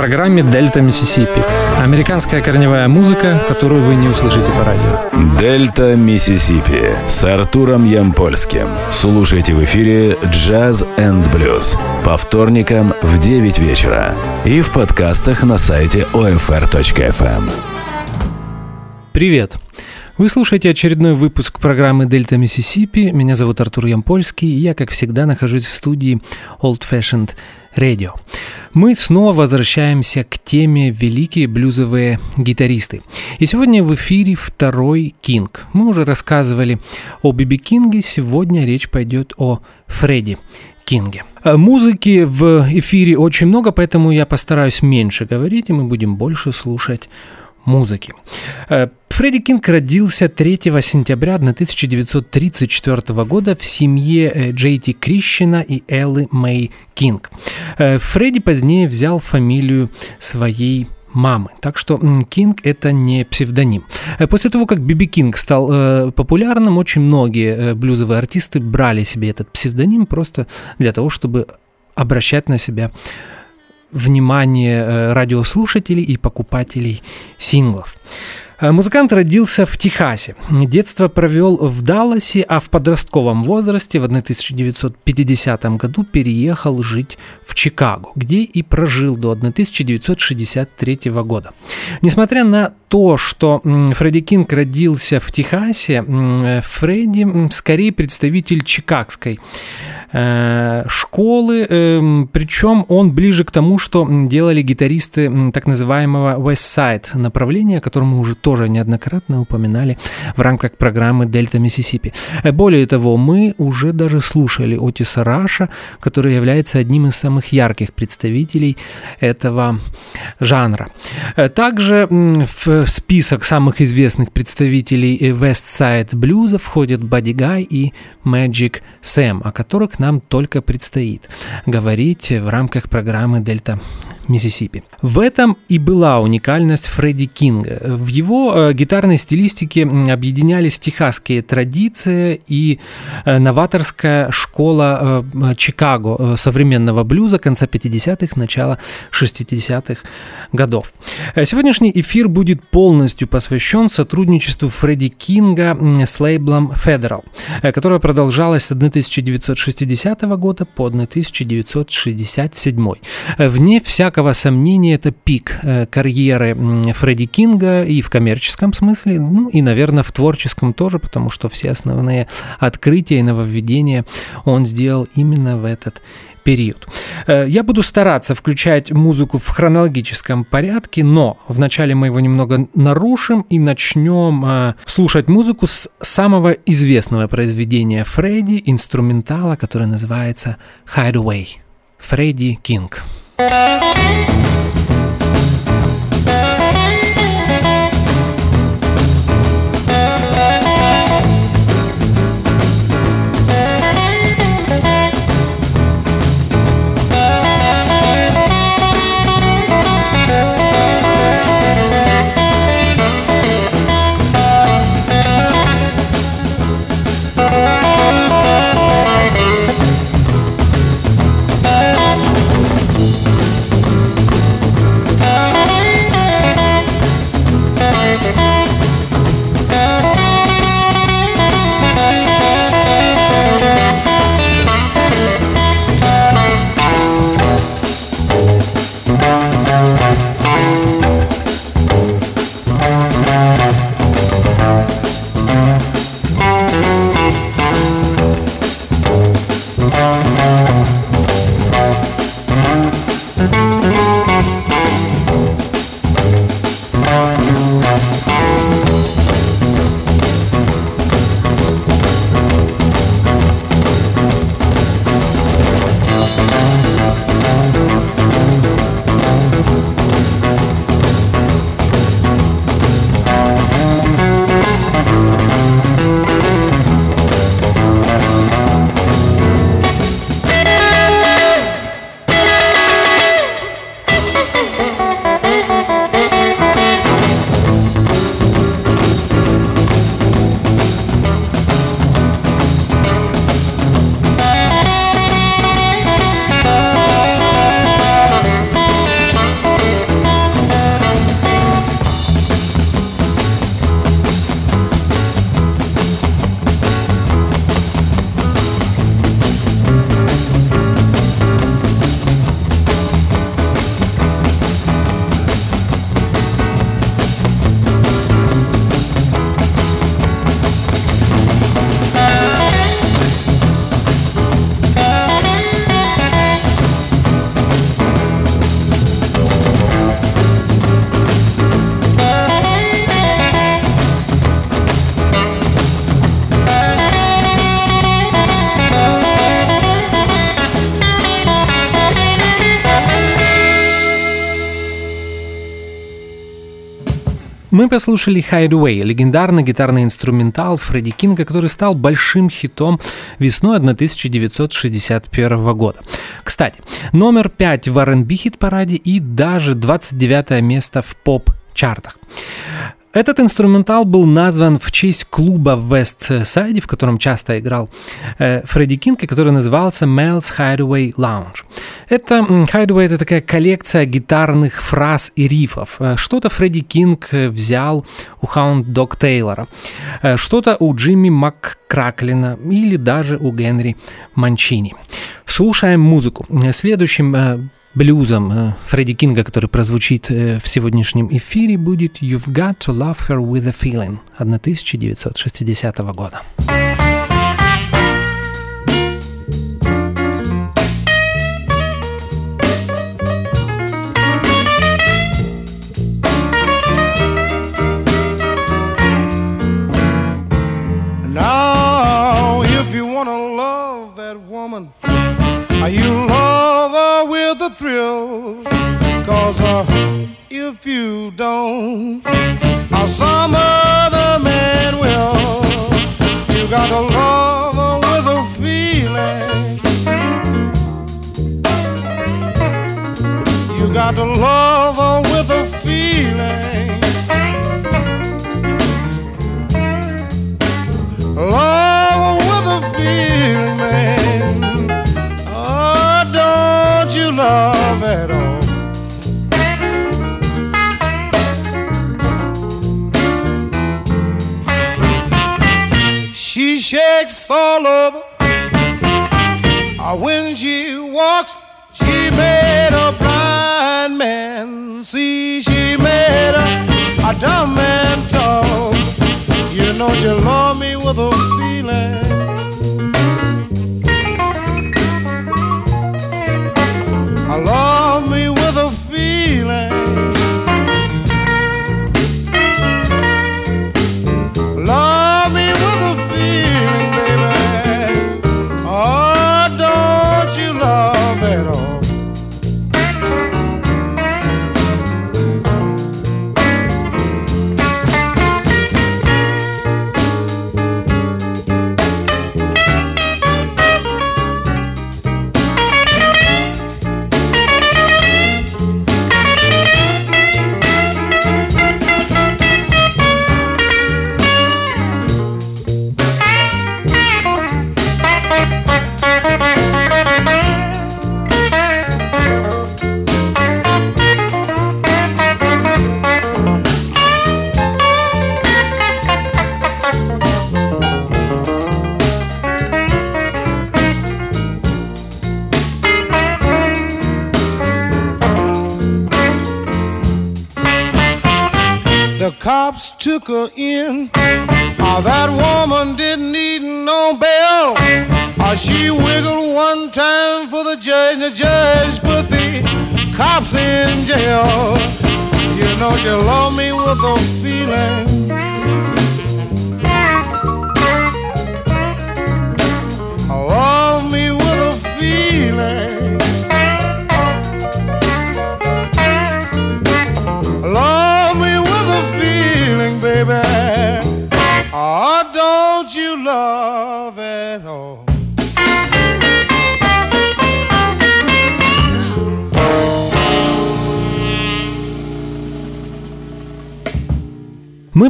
программе «Дельта Миссисипи». Американская корневая музыка, которую вы не услышите по радио. «Дельта Миссисипи» с Артуром Ямпольским. Слушайте в эфире «Jazz and Blues» по вторникам в 9 вечера и в подкастах на сайте OFR.FM. Привет! Вы слушаете очередной выпуск программы «Дельта Миссисипи». Меня зовут Артур Ямпольский, и я, как всегда, нахожусь в студии Old Fashioned Radio. Мы снова возвращаемся к теме «Великие блюзовые гитаристы». И сегодня в эфире второй Кинг. Мы уже рассказывали о Биби Кинге, сегодня речь пойдет о Фредди Кинге. Музыки в эфире очень много, поэтому я постараюсь меньше говорить, и мы будем больше слушать музыки. Фредди Кинг родился 3 сентября 1934 года в семье э, Джей Ти Крисчена и Эллы Мэй Кинг. Э, Фредди позднее взял фамилию своей мамы. Так что Кинг это не псевдоним. Э, после того, как Биби Кинг стал э, популярным, очень многие блюзовые артисты брали себе этот псевдоним просто для того, чтобы обращать на себя внимание радиослушателей и покупателей синглов. Э, музыкант родился в Техасе. Детство провел в Далласе, а в подростковом возрасте в 1950 году переехал жить в Чикаго, где и прожил до 1963 года. Несмотря на то, что Фредди Кинг родился в Техасе, Фредди скорее представитель чикагской Э, школы, эм, причем он ближе к тому, что делали гитаристы так называемого West Side направления, о котором мы уже тоже неоднократно упоминали в рамках программы Дельта Миссисипи. Э, более того, мы уже даже слушали Отиса Раша, который является одним из самых ярких представителей этого жанра. Э, также в список самых известных представителей West Side блюза входят Buddy и Magic Sam, о которых нам только предстоит говорить в рамках программы «Дельта Миссисипи». В этом и была уникальность Фредди Кинга. В его э, гитарной стилистике объединялись техасские традиции и э, новаторская школа э, Чикаго современного блюза конца 50-х, начала 60-х годов. Сегодняшний эфир будет полностью посвящен сотрудничеству Фредди Кинга с лейблом Federal, которое продолжалось с 1960 года по 1967. Вне всякого всякого сомнения, это пик э, карьеры Фредди Кинга и в коммерческом смысле, ну и, наверное, в творческом тоже, потому что все основные открытия и нововведения он сделал именно в этот период. Э, я буду стараться включать музыку в хронологическом порядке, но вначале мы его немного нарушим и начнем э, слушать музыку с самого известного произведения Фредди, инструментала, которое называется Hideaway. Фредди Кинг. Música послушали Hideaway, легендарный гитарный инструментал Фредди Кинга, который стал большим хитом весной 1961 года. Кстати, номер 5 в R&B хит-параде и даже 29 место в поп-чартах. Этот инструментал был назван в честь клуба в Вест-Сайде, в котором часто играл э, Фредди Кинг, и который назывался Mel's Hideaway Lounge. Это Hideaway — это такая коллекция гитарных фраз и рифов. Э, что-то Фредди Кинг э, взял у Хаунд Дог Тейлора, что-то у Джимми МакКраклина или даже у Генри Манчини. Слушаем музыку. Следующим э, блюзом э, Фредди Кинга, который прозвучит э, в сегодняшнем эфире, будет «You've Got to Love Her With a Feeling» 1960 года. A thrill. Cause uh, if you don't, uh, some other man will. You gotta love her with a feeling. You got to love her with a feeling. Love at all? She shakes all over. Uh, When she walks, she made a blind man see. She made a, a dumb man talk. You know you love me with a feeling. In. Oh, that woman didn't need no bail. Oh, ah, she wiggled one time for the judge. and The judge put the cops in jail. You know you love me with a feeling.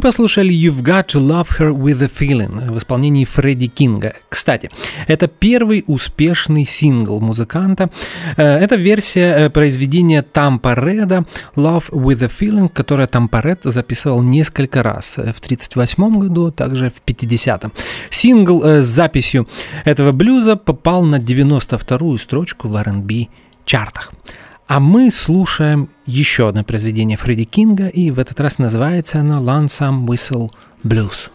Послушали You've Got to Love Her With a Feeling в исполнении Фредди Кинга. Кстати, это первый успешный сингл музыканта. Э, Это версия э, произведения Тампа Реда Love With a Feeling, которое Тампа Ред записывал несколько раз. э, В 1938 году, а также в 50-м. Сингл с записью этого блюза попал на 92-ю строчку в R&B чартах. А мы слушаем еще одно произведение Фредди Кинга, и в этот раз называется оно Lonesome Whistle Blues.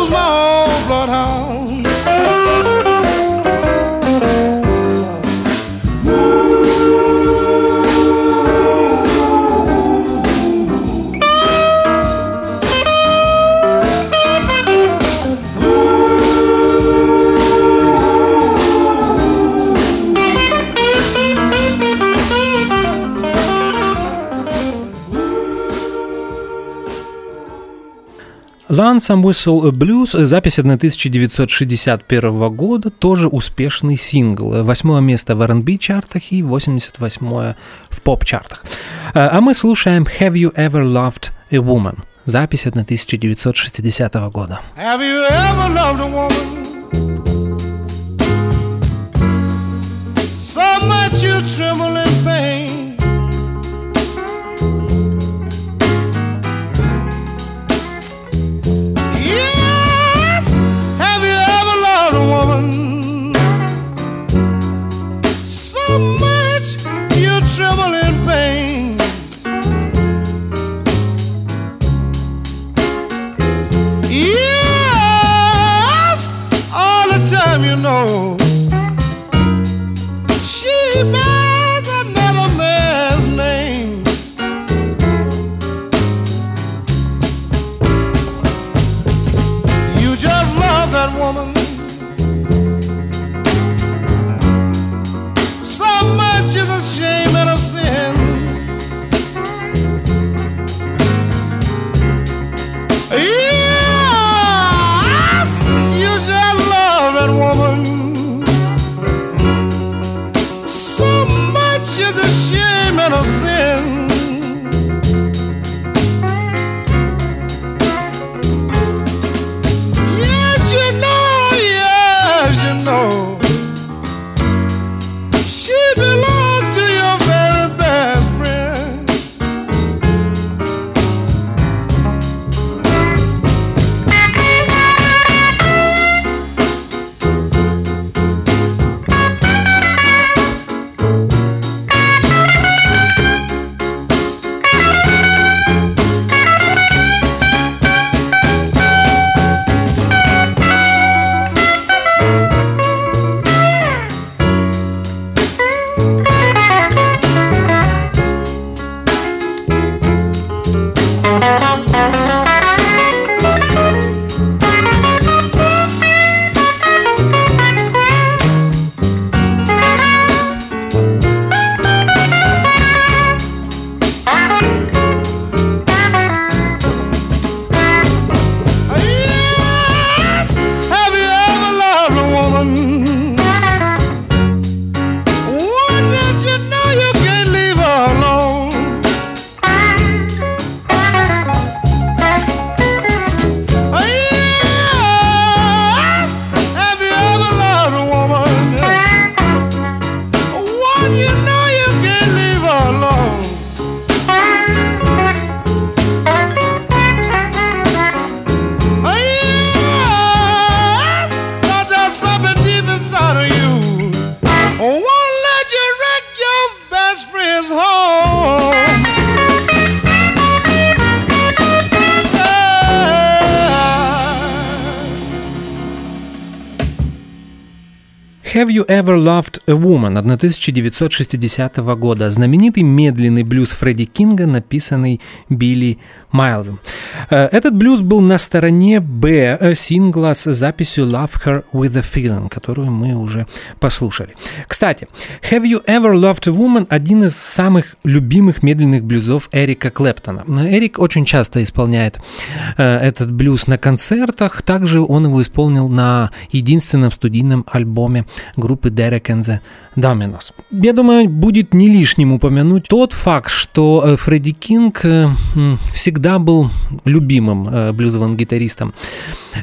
lose my old bloodhound. Lonesome Whistle Blues, запись 1961 года, тоже успешный сингл. Восьмое место в R&B чартах и 88 в поп-чартах. А мы слушаем Have You Ever Loved a Woman? Запись 1960 года. Have you ever loved a woman? So much you tremble in pain a Woman 1960 года. Знаменитый медленный блюз Фредди Кинга, написанный Билли Майлзом. Э, этот блюз был на стороне Б э, сингла с записью Love Her With a Feeling, которую мы уже послушали. Кстати, Have You Ever Loved a Woman – один из самых любимых медленных блюзов Эрика Клэптона. Эрик очень часто исполняет э, этот блюз на концертах, также он его исполнил на единственном студийном альбоме группы Derek and the Dominos. Я думаю, будет не лишним упомянуть тот факт, что Фредди Кинг всегда был любимым э, блюзовым гитаристом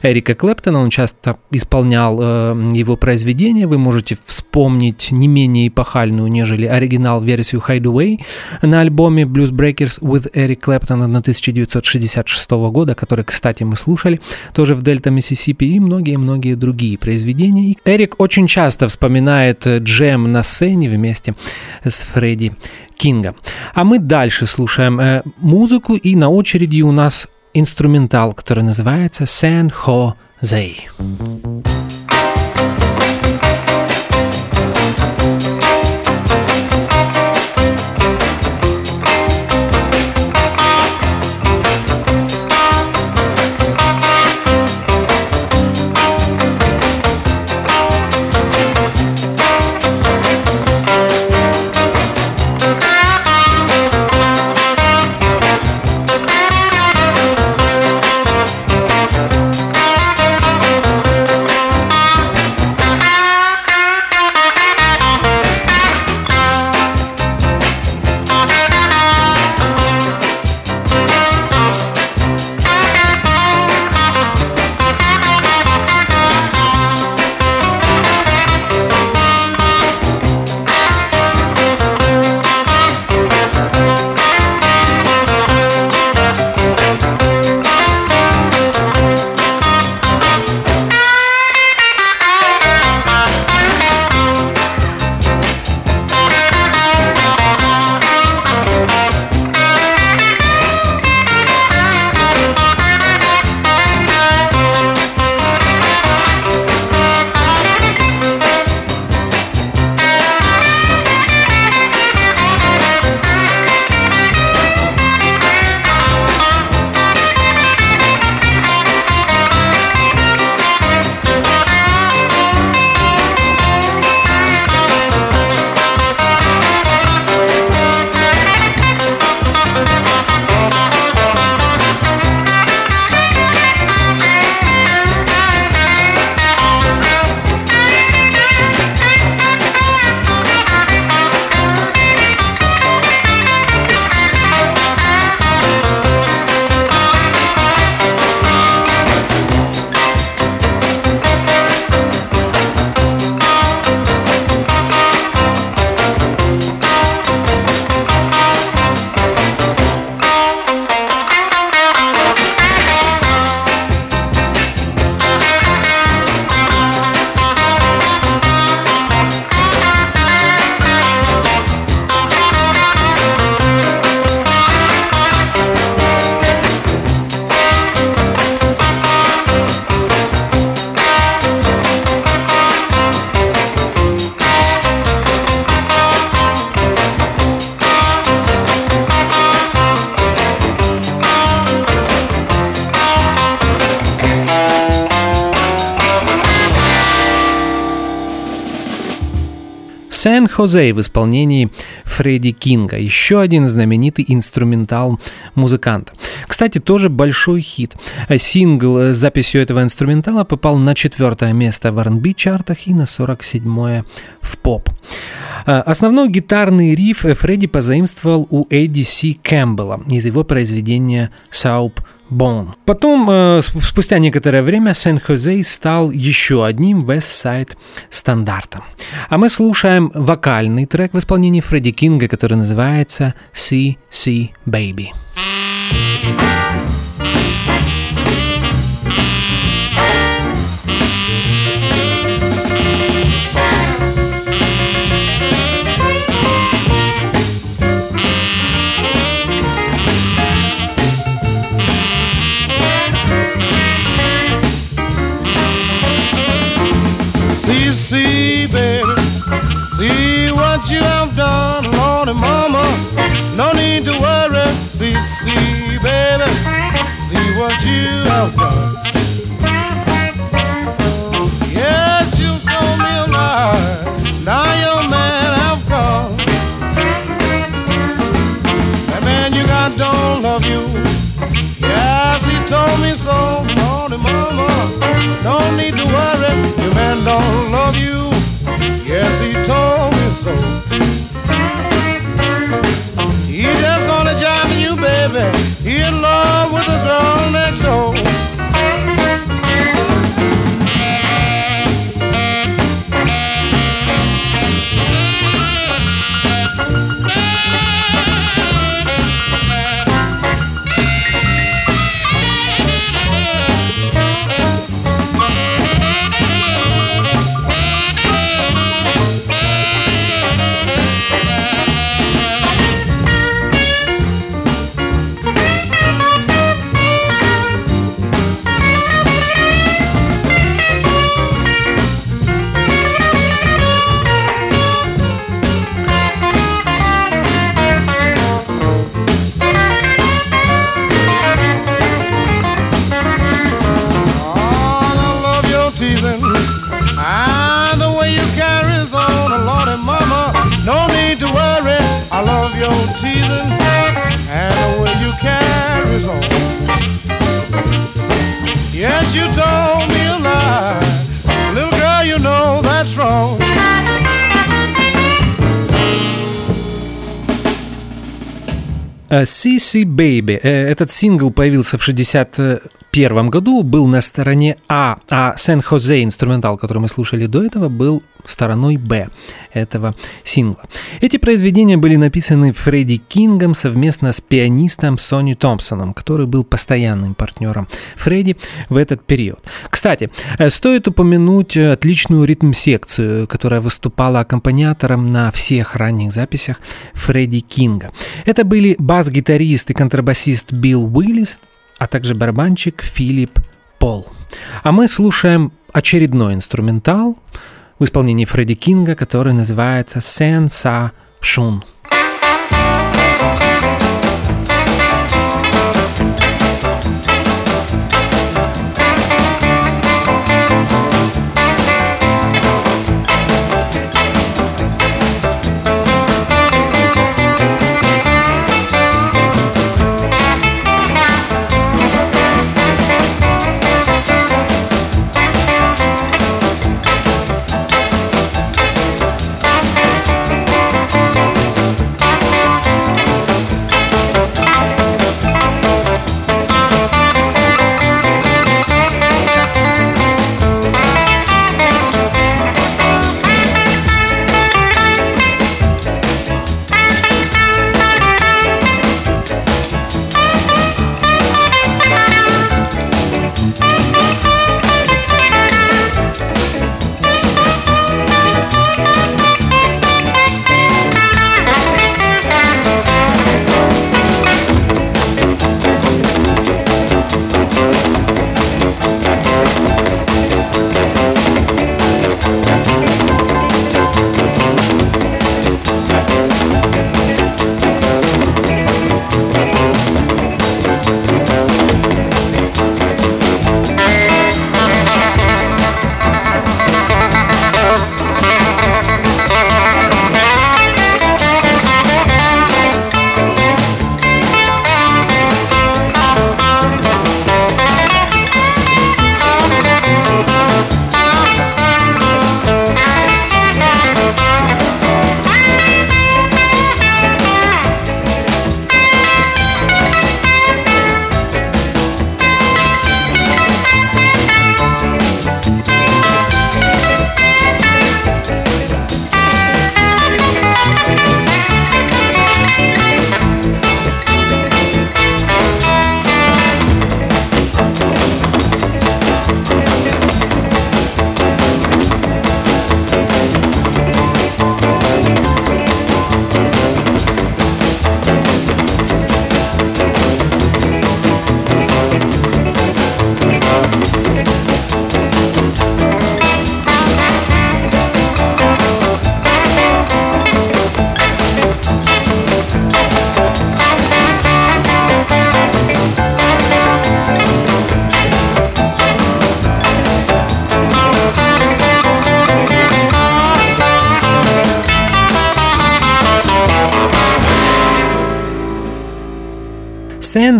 Эрика Клэптона. Он часто исполнял э, его произведения. Вы можете вспомнить не менее эпохальную, нежели оригинал-версию Hideaway на альбоме Blues Breakers with Eric Clapton 1966 года, который, кстати, мы слушали тоже в Дельта, Миссисипи, и многие-многие другие произведения. Эрик очень часто вспоминает э, джем на сцене вместе с Фредди Кинга. А мы дальше слушаем э, музыку, и на очереди у нас инструментал, который называется «San Jose». Сан-Хозе в исполнении Фредди Кинга. Еще один знаменитый инструментал музыканта. Кстати, тоже большой хит. Сингл с записью этого инструментала попал на четвертое место в R&B чартах и на 47 в поп. Основной гитарный риф Фредди позаимствовал у Эдди Си Кэмпбелла из его произведения «Сауп Bone. Потом, э, спустя некоторое время, Сен-Хозе стал еще одним West стандартом. А мы слушаем вокальный трек в исполнении Фредди Кинга, который называется «See, See, Baby». Need to worry. See, see, baby, see what you have done. CC Baby. Э, Этот сингл появился в 61 году, был на стороне А, а Сан-Хозе инструментал, который мы слушали до этого, был стороной Б этого сингла. Эти произведения были написаны Фредди Кингом совместно с пианистом Сони Томпсоном, который был постоянным партнером Фредди в этот период. Кстати, э, стоит упомянуть отличную ритм-секцию, которая выступала аккомпаниатором на всех ранних записях Фредди Кинга. Это были бас-гитарист и контрабасист Билл Уиллис, а также барабанщик Филипп Пол. А мы слушаем очередной инструментал в исполнении Фредди Кинга, который называется «Сен Са Шун».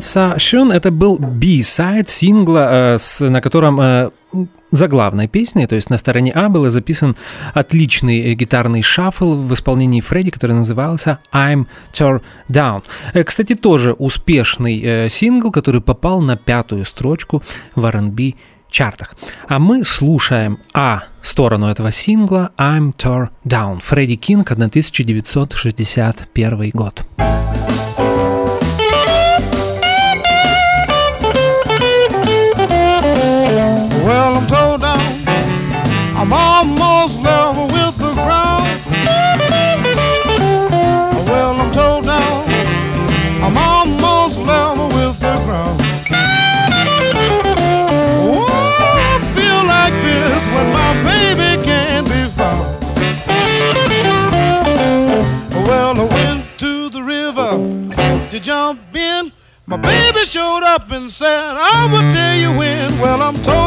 Sensation это был B-сайд сингла, э, на котором э, за главной песней, то есть на стороне А был записан отличный гитарный шаффл в исполнении Фредди, который назывался I'm Tore Down. Э, кстати, тоже успешный э, сингл, который попал на пятую строчку в R&B чартах. А мы слушаем А сторону этого сингла I'm Tore Down. Фредди Кинг, 1961 год. I'm almost level with the ground. Well, I'm tore down. I'm almost level with the ground. Oh, I feel like this when my baby can't be found. Well, I went to the river to jump in. My baby showed up and said, I will tell you when. Well, I'm told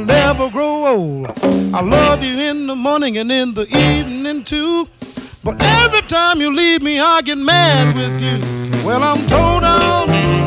will never grow old. I love you in the morning and in the evening too. But every time you leave me, I get mad with you. Well, I'm told on.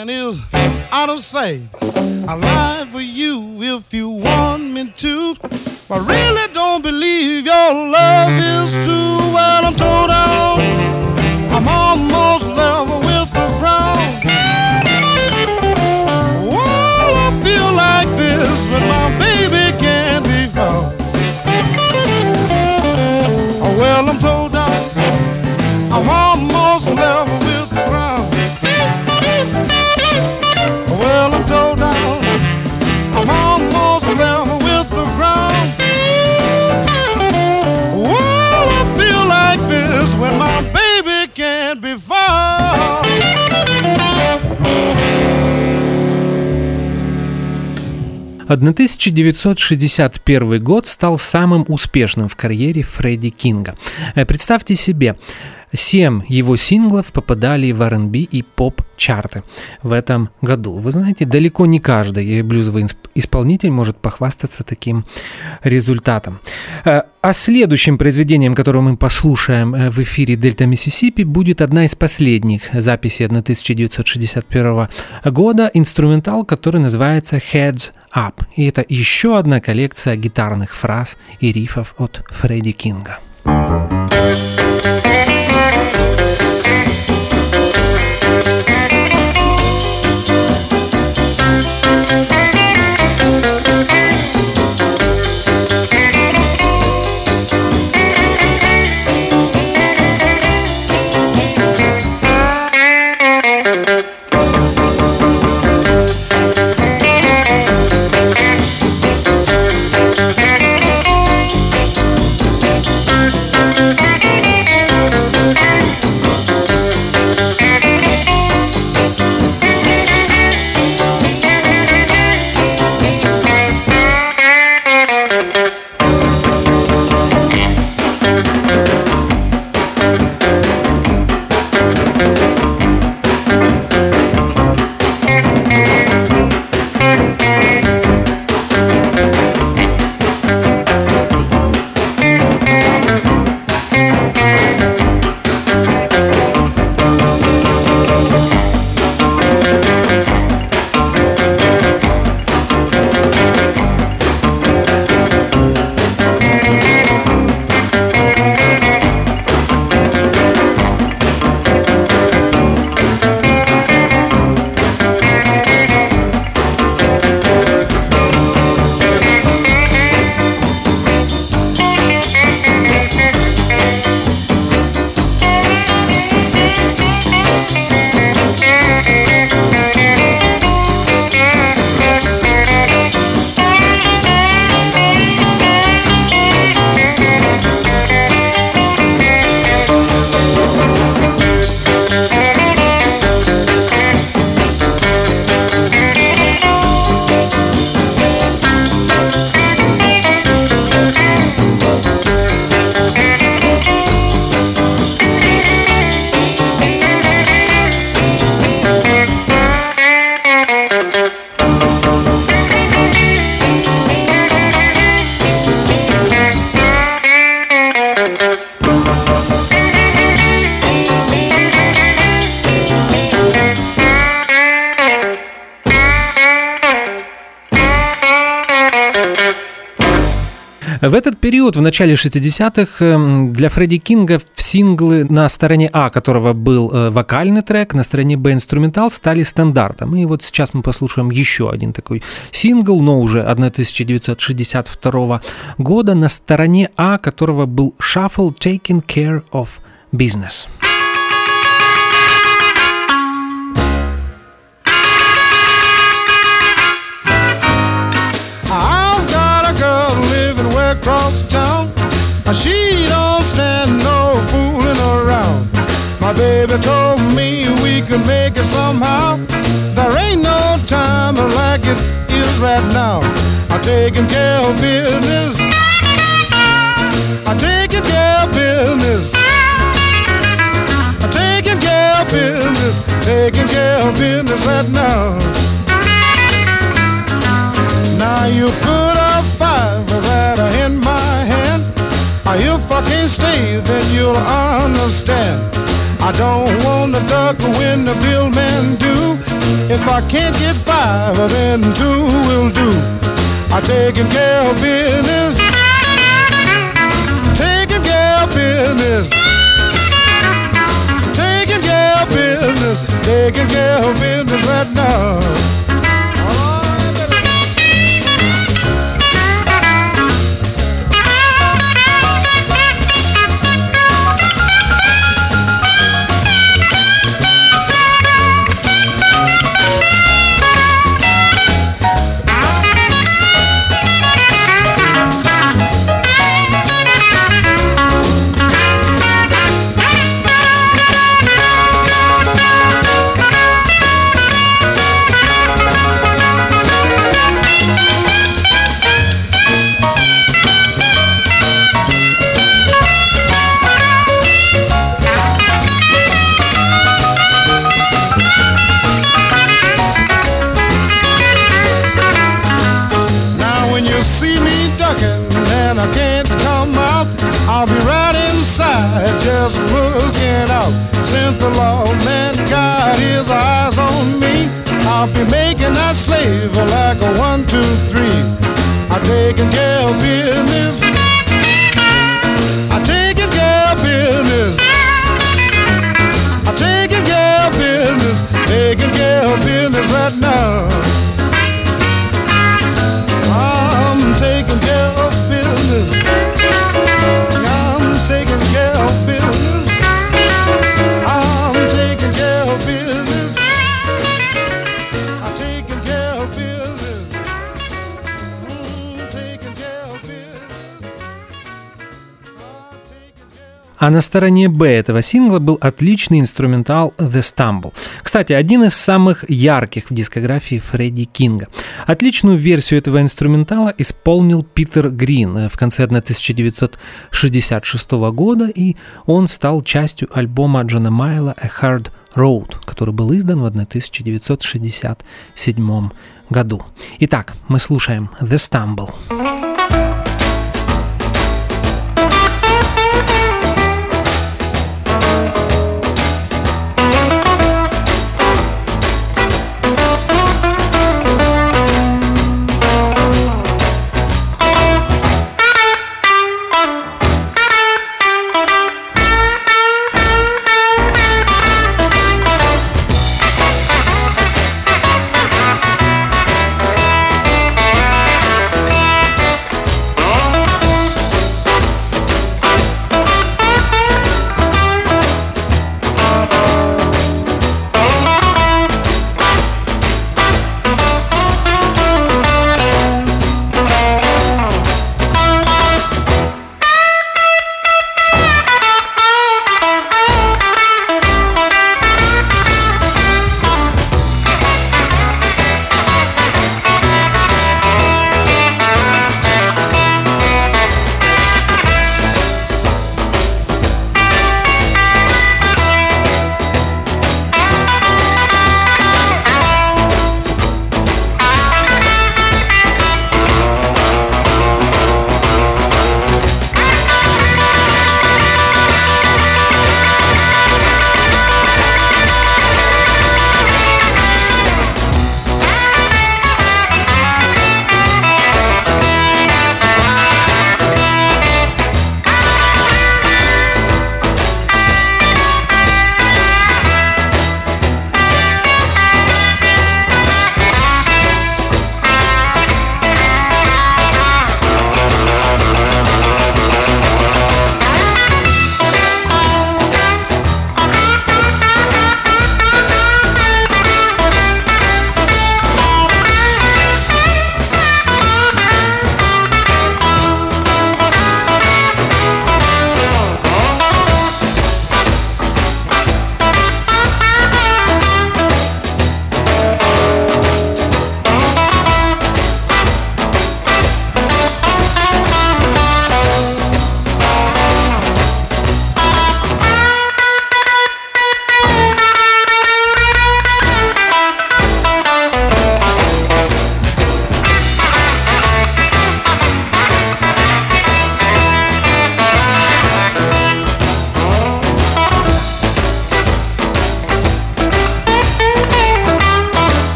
Mine is out of sight. I lie for you if you want me to. I really don't believe your love is true. Well, I'm told on. I'm almost level with the ground. Well, I feel like this when my baby can't be found. Well, I'm told down. I'm almost level 1961 год стал самым успешным в карьере Фредди Кинга. Э, Представьте себе, Семь его синглов попадали в R&B и поп-чарты в этом году. Вы знаете, далеко не каждый блюзовый исполнитель может похвастаться таким результатом. Э, А следующим произведением, которое мы послушаем э, в эфире Дельта Миссисипи, будет одна из последних записей 1961 года, инструментал, который называется Heads Up. И это еще одна коллекция гитарных фраз и рифов от Фредди Кинга. Thank период, в начале 60-х, эм, для Фредди Кинга синглы на стороне А, которого был э, вокальный трек, на стороне Б инструментал, стали стандартом. И вот сейчас мы послушаем еще один такой сингл, но уже 1962 года, на стороне А, которого был Shuffle Taking Care of Business. Across town. She don't stand no fooling around. My baby told me we could make it somehow. There ain't no time like it is right now. I'm taking care of business. I'm taking care of business. I'm taking care of business. Taking care of business right. Now then you'll understand. I don't want to duck when the bill man do. If I can't get five, then two will do. I taking care of business. Taking care of business. Taking care of business. Taking care of business right now. А на стороне Б этого сингла был отличный инструментал The Stumble. Кстати, один из самых ярких в дискографии Фредди Кинга. Отличную версию этого инструментала исполнил Питер Грин в конце 1966 года, и он стал частью альбома Джона Майла A Hard Road, который был издан в 1967 году. Итак, мы слушаем The Stumble.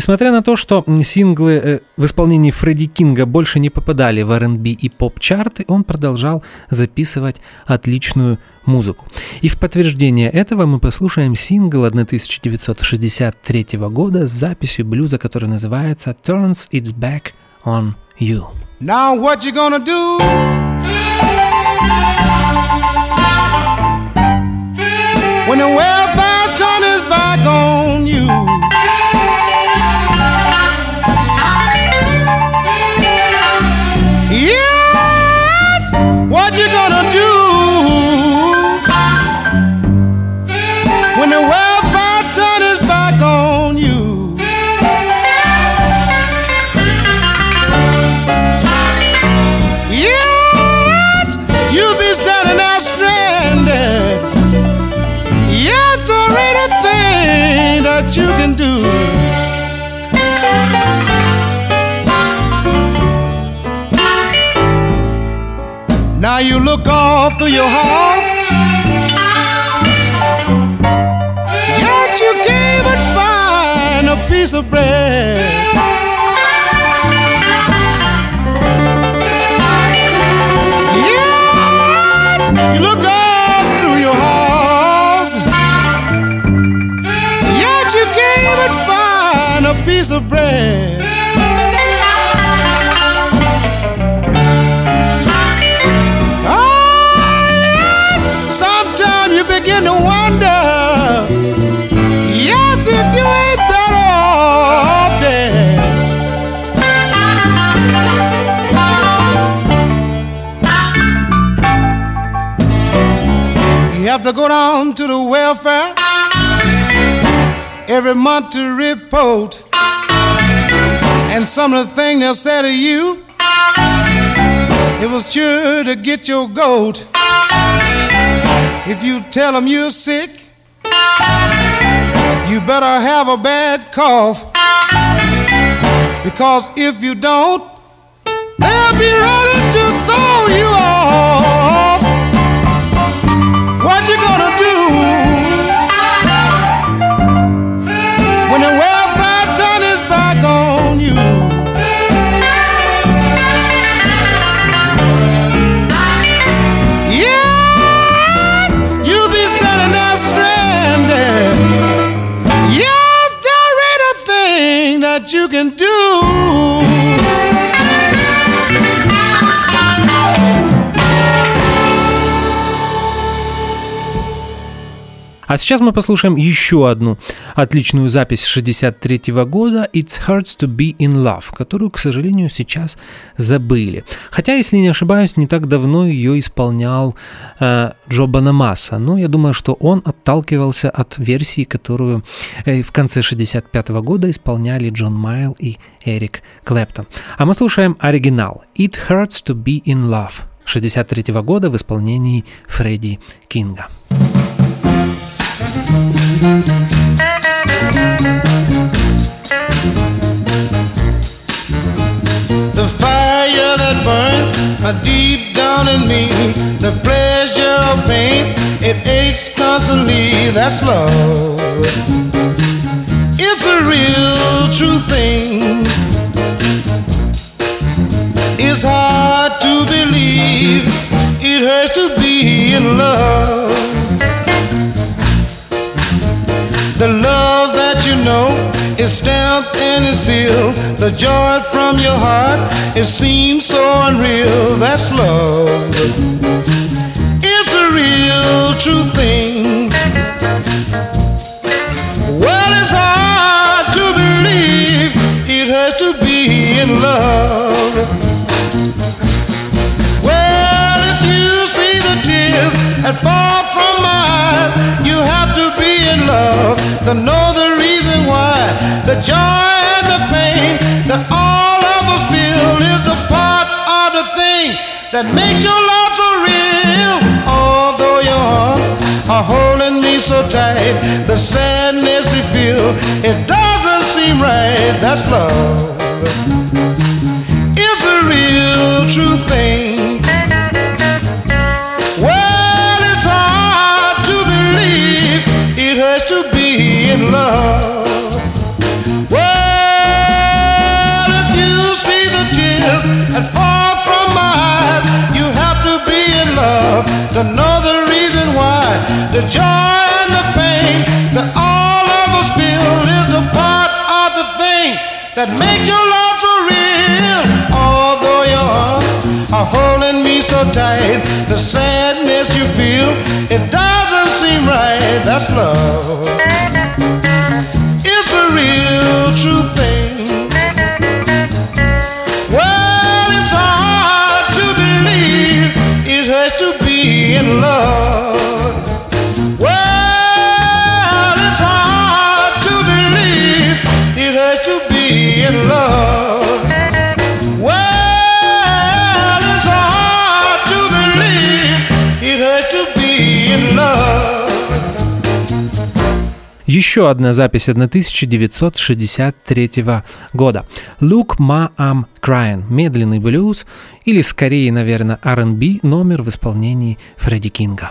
Несмотря на то, что синглы э, в исполнении Фредди Кинга больше не попадали в R&B и поп-чарты, он продолжал записывать отличную музыку. И в подтверждение этого мы послушаем сингл 1963 года с записью блюза, который называется «Turns Its Back on You». Now what you gonna do? And some of the things they'll say to you, it was sure to get your goat. If you tell them you're sick, you better have a bad cough. Because if you don't, they'll be ready to throw you off. А сейчас мы послушаем еще одну отличную запись 63 года «It Hurts to Be in Love», которую, к сожалению, сейчас забыли. Хотя, если не ошибаюсь, не так давно ее исполнял э, Джо Банамаса, но я думаю, что он отталкивался от версии, которую э, в конце 65 года исполняли Джон Майл и Эрик Клэптон. А мы слушаем оригинал «It Hurts to Be in Love» 63 года в исполнении Фредди Кинга. The fire that burns deep down in me, the pleasure of pain, it aches constantly. That's love. It's a real true thing. It's hard to believe. It hurts to be in love. Know is stamped and is sealed. The joy from your heart, it seems so unreal. That's love. It's a real true thing. Well, it's hard to believe it hurts to be in love. Well, if you see the tears that fall from my eyes, you have to be in love to know the. The joy and the pain that all of us feel is the part of the thing that makes your love so real. Although your arms are holding me so tight, the sadness you feel, it doesn't seem right. That's love. It's a real true thing. Well, it's hard to believe it to be in love. the joy and the pain that all of us feel is a part of the thing that makes your love so real. Although your arms are holding me so tight. Еще одна запись 1963 года. Look Ma I'm Crying, медленный блюз, или скорее, наверное, R&B номер в исполнении Фредди Кинга.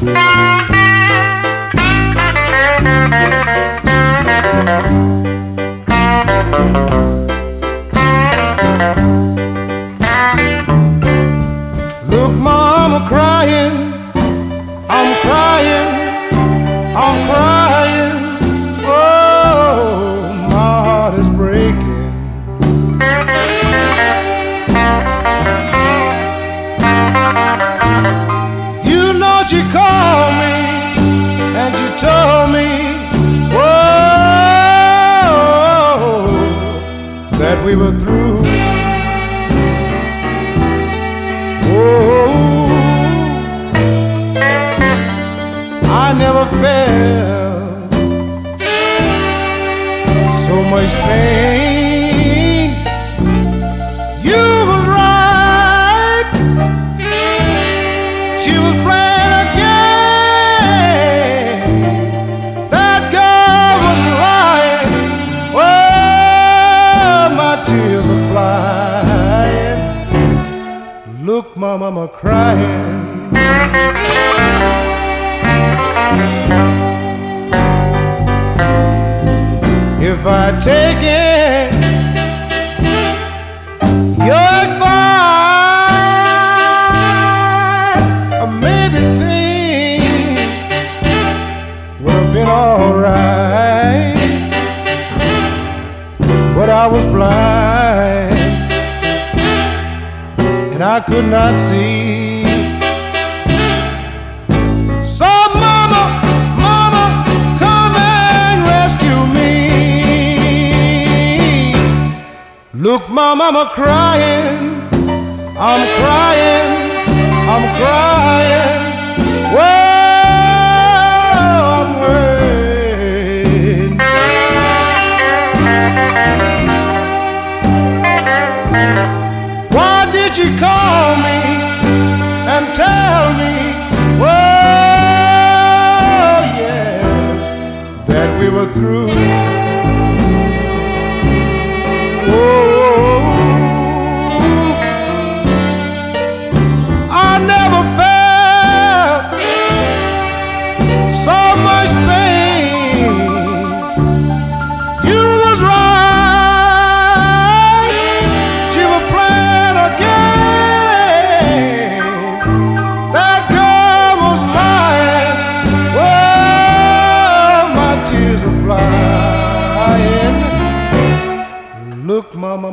Look, we were through.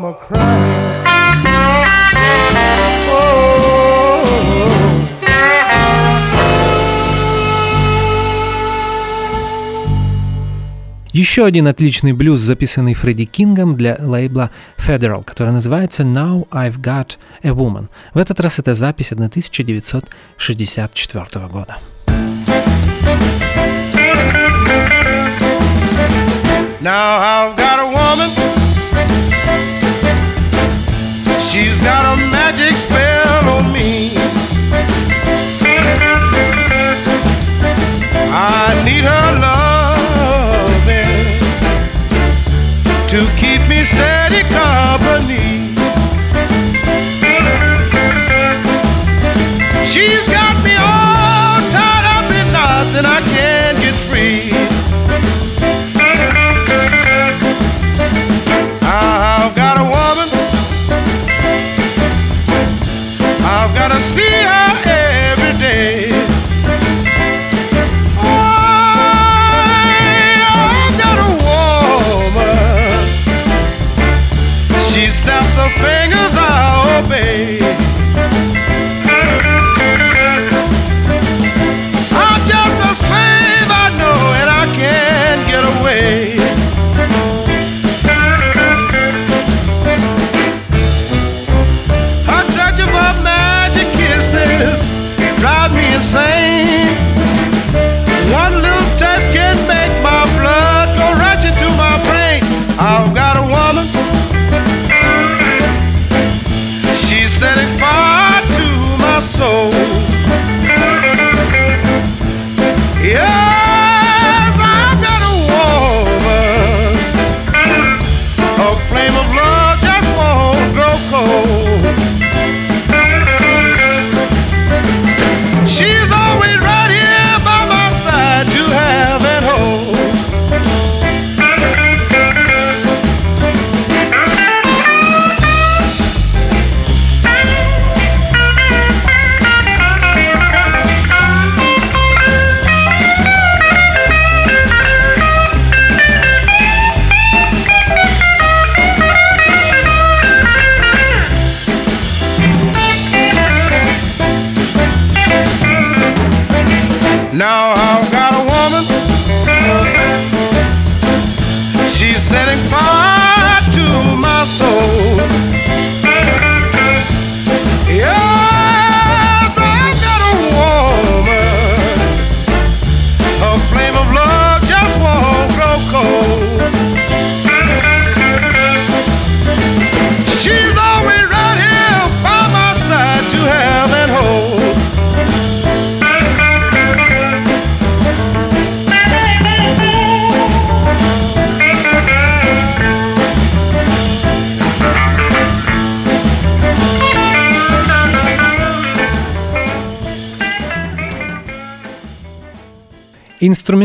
Mama crying. Oh. Еще один отличный блюз, записанный Фредди Кингом для лейбла Federal, который называется Now I've Got a Woman. В этот раз это запись 1964 года. Now I've got a woman. She's got a magic spell on me. I need her loving to keep me steady company. She's got me all tied up in knots and I can't gotta see her every day. Oh, I've got a woman. She snaps her fingers, I obey.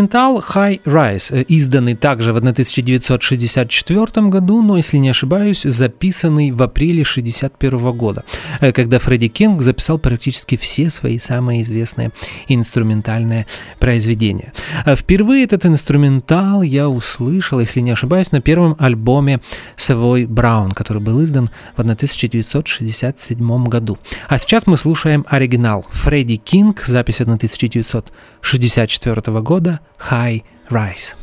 Инструментал High Rise, э, изданный также в 1964 году, но, если не ошибаюсь, записанный в апреле 1961 года, э, когда Фредди Кинг записал практически все свои самые известные инструментальные произведения. Э, впервые этот инструментал я услышал, если не ошибаюсь, на первом альбоме Savoy Brown, который был издан в 1967 году. А сейчас мы слушаем оригинал Фредди Кинг, запись 1964 года года High Rise.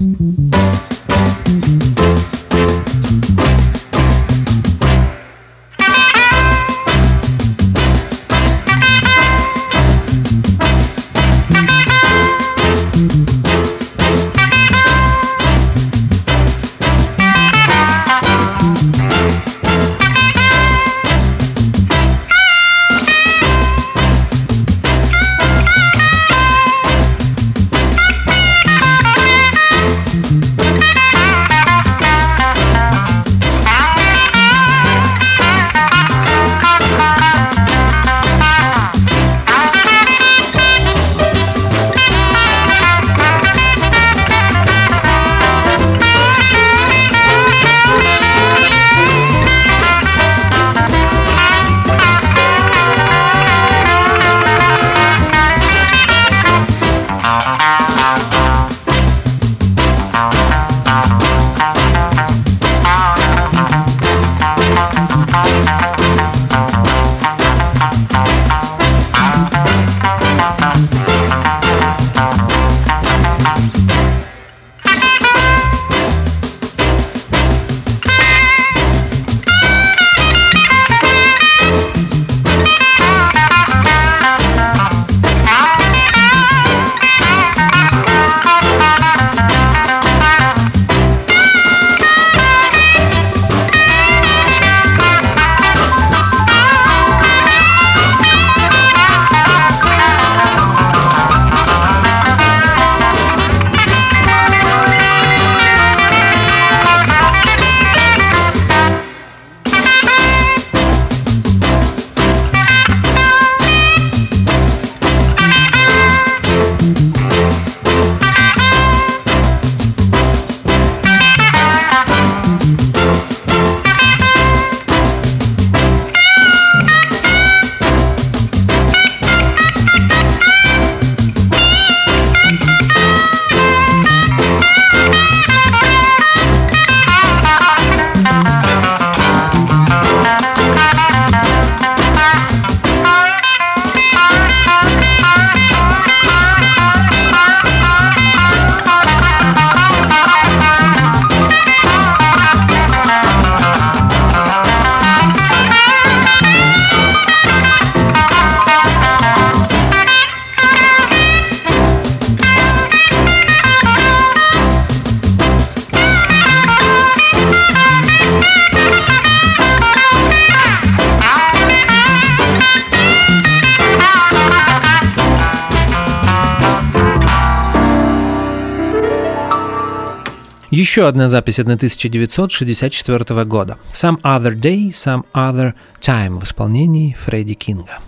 Еще одна запись 1964 года. Some Other Day, Some Other Time в исполнении Фредди Кинга.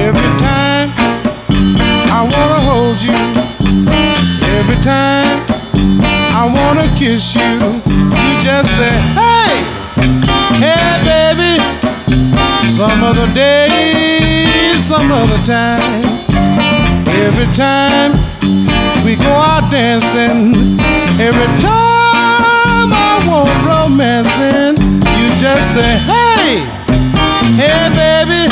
Every time I wanna hold you, every time I wanna kiss you, you just say, hey, hey, baby. Some other day, some other time. Every time we go out dancing, every time I want romancing, you just say, hey, hey, baby.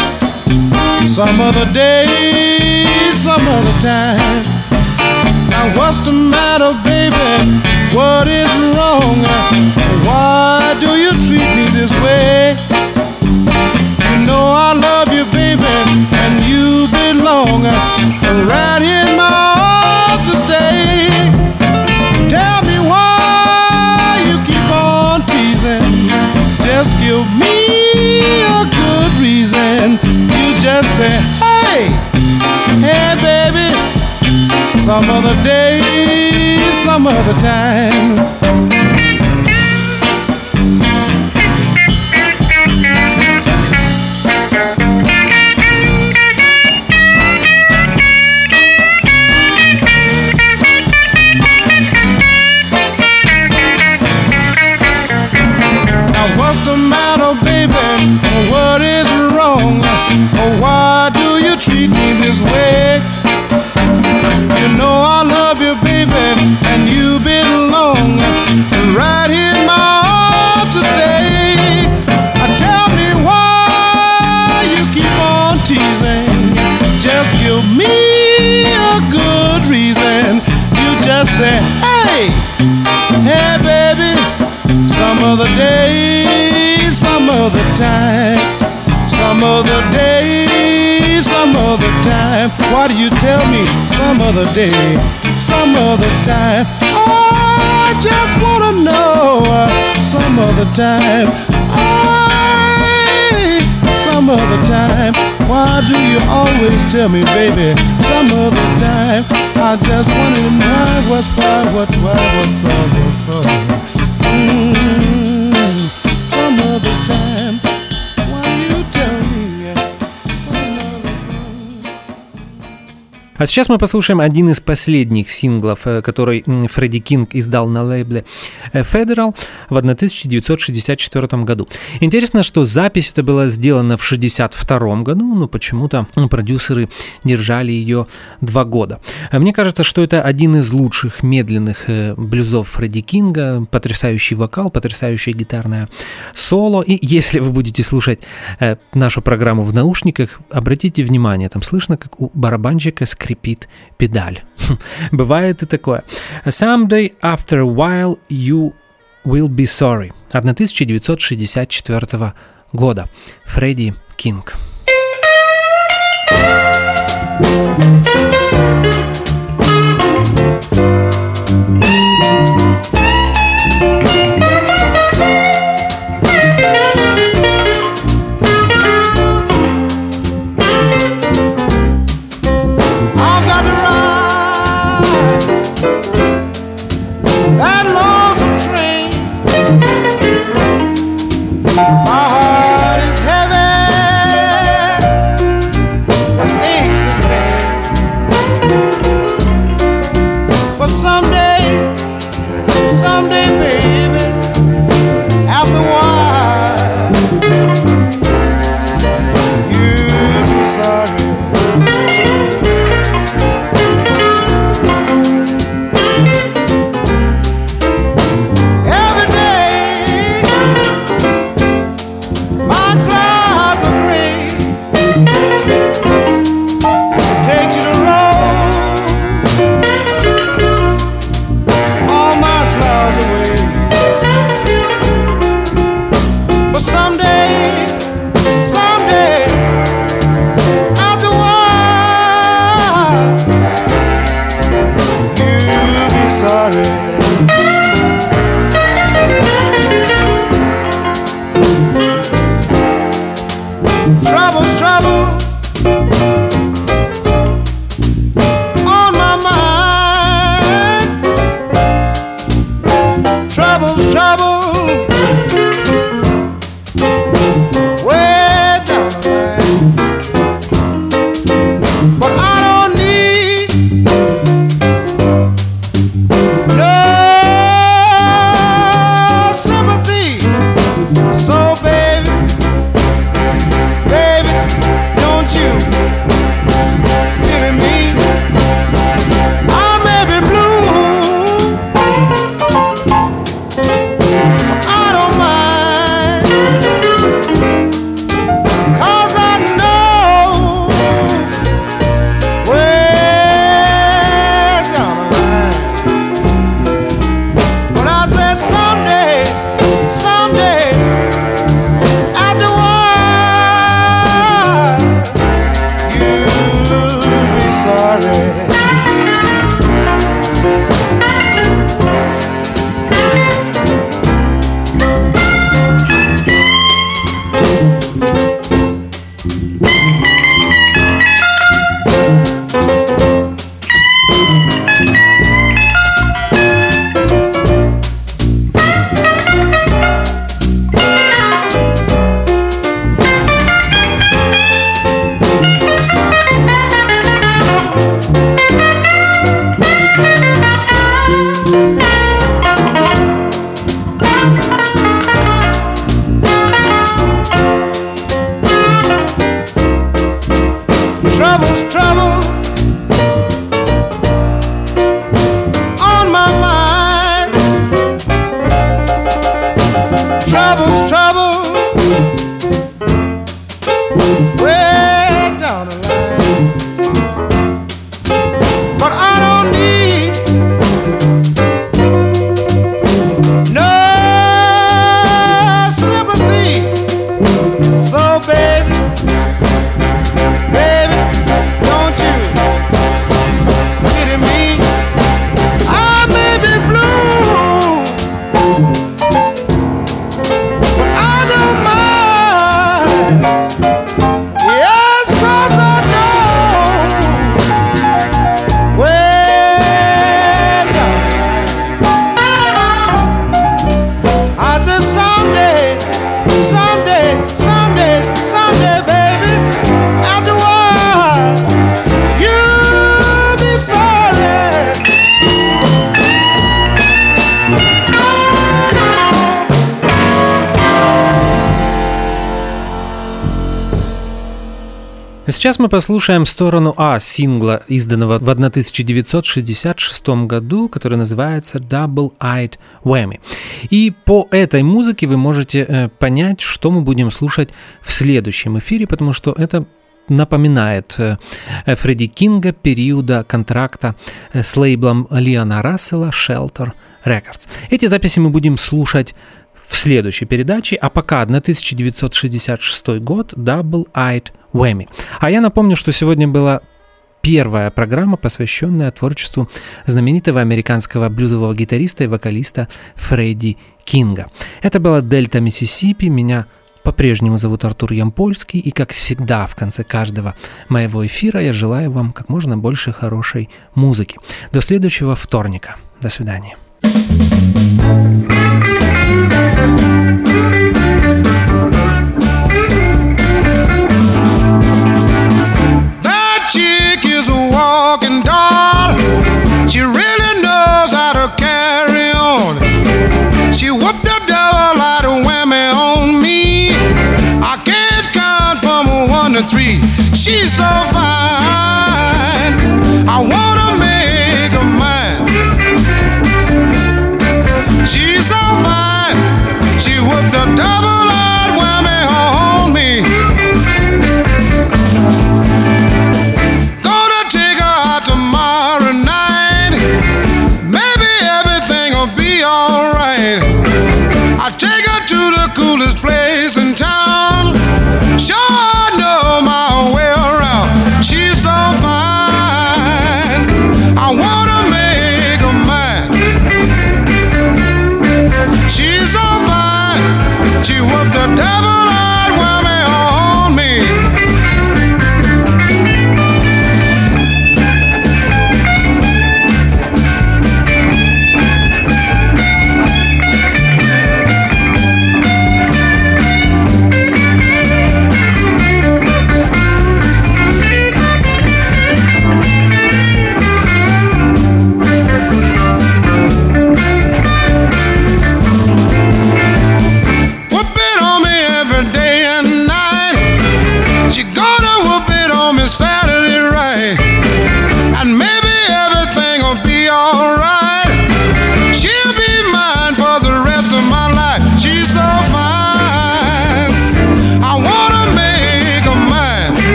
Some other day, some other time. Now what's the matter, baby? What is wrong? Why do you treat me this way? Know I love you, baby, and you belong right in my arms to stay. Tell me why you keep on teasing. Just give me a good reason. You just say, hey, hey, baby, some other day, some other time. Other time, some other day, some other time. Why do you tell me some other day, some other time? I just wanna know some other time. I, some other time. Why do you always tell me, baby, some other time? I just wanna know what's why, what, why, what's why, what's why. А сейчас мы послушаем один из последних синглов, э, который Фредди Кинг издал на лейбле э, Federal в 1964 году. Интересно, что запись это была сделана в 1962 году, но почему-то м, продюсеры держали ее два года. А Мне кажется, что это один из лучших медленных э, блюзов Фредди Кинга, потрясающий вокал, потрясающее гитарное соло. И если вы будете слушать э, нашу программу в наушниках, обратите внимание, там слышно, как у барабанщика скрипит педаль. Бывает и такое. Someday after a while you will be sorry. 1964 года. Фредди Кинг. I've Сейчас мы послушаем сторону А сингла, изданного в 1966 году, который называется Double Eyed Whammy. И по этой музыке вы можете э, понять, что мы будем слушать в следующем эфире, потому что это напоминает э, Фредди Кинга периода контракта э, с лейблом Лиана Рассела Shelter Records. Эти записи мы будем слушать в следующей передаче, а пока 1966 год Double Eyed Whammy. А я напомню, что сегодня была первая программа, посвященная творчеству знаменитого американского блюзового гитариста и вокалиста Фредди Кинга. Это была «Дельта Миссисипи», меня по-прежнему зовут Артур Ямпольский, и как всегда в конце каждого моего эфира я желаю вам как можно больше хорошей музыки. До следующего вторника. До свидания. She really knows how to carry on. She whooped the devil out of whammy on me. I can't count from one to three. She's so fine. I wanna make her mine. She's so fine. She whooped the devil out I take her to the coolest place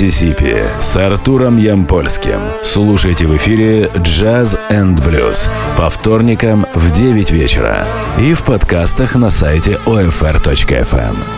Миссисипи с Артуром Ямпольским. Слушайте в эфире Jazz and Blues по вторникам в 9 вечера и в подкастах на сайте OFR.FM.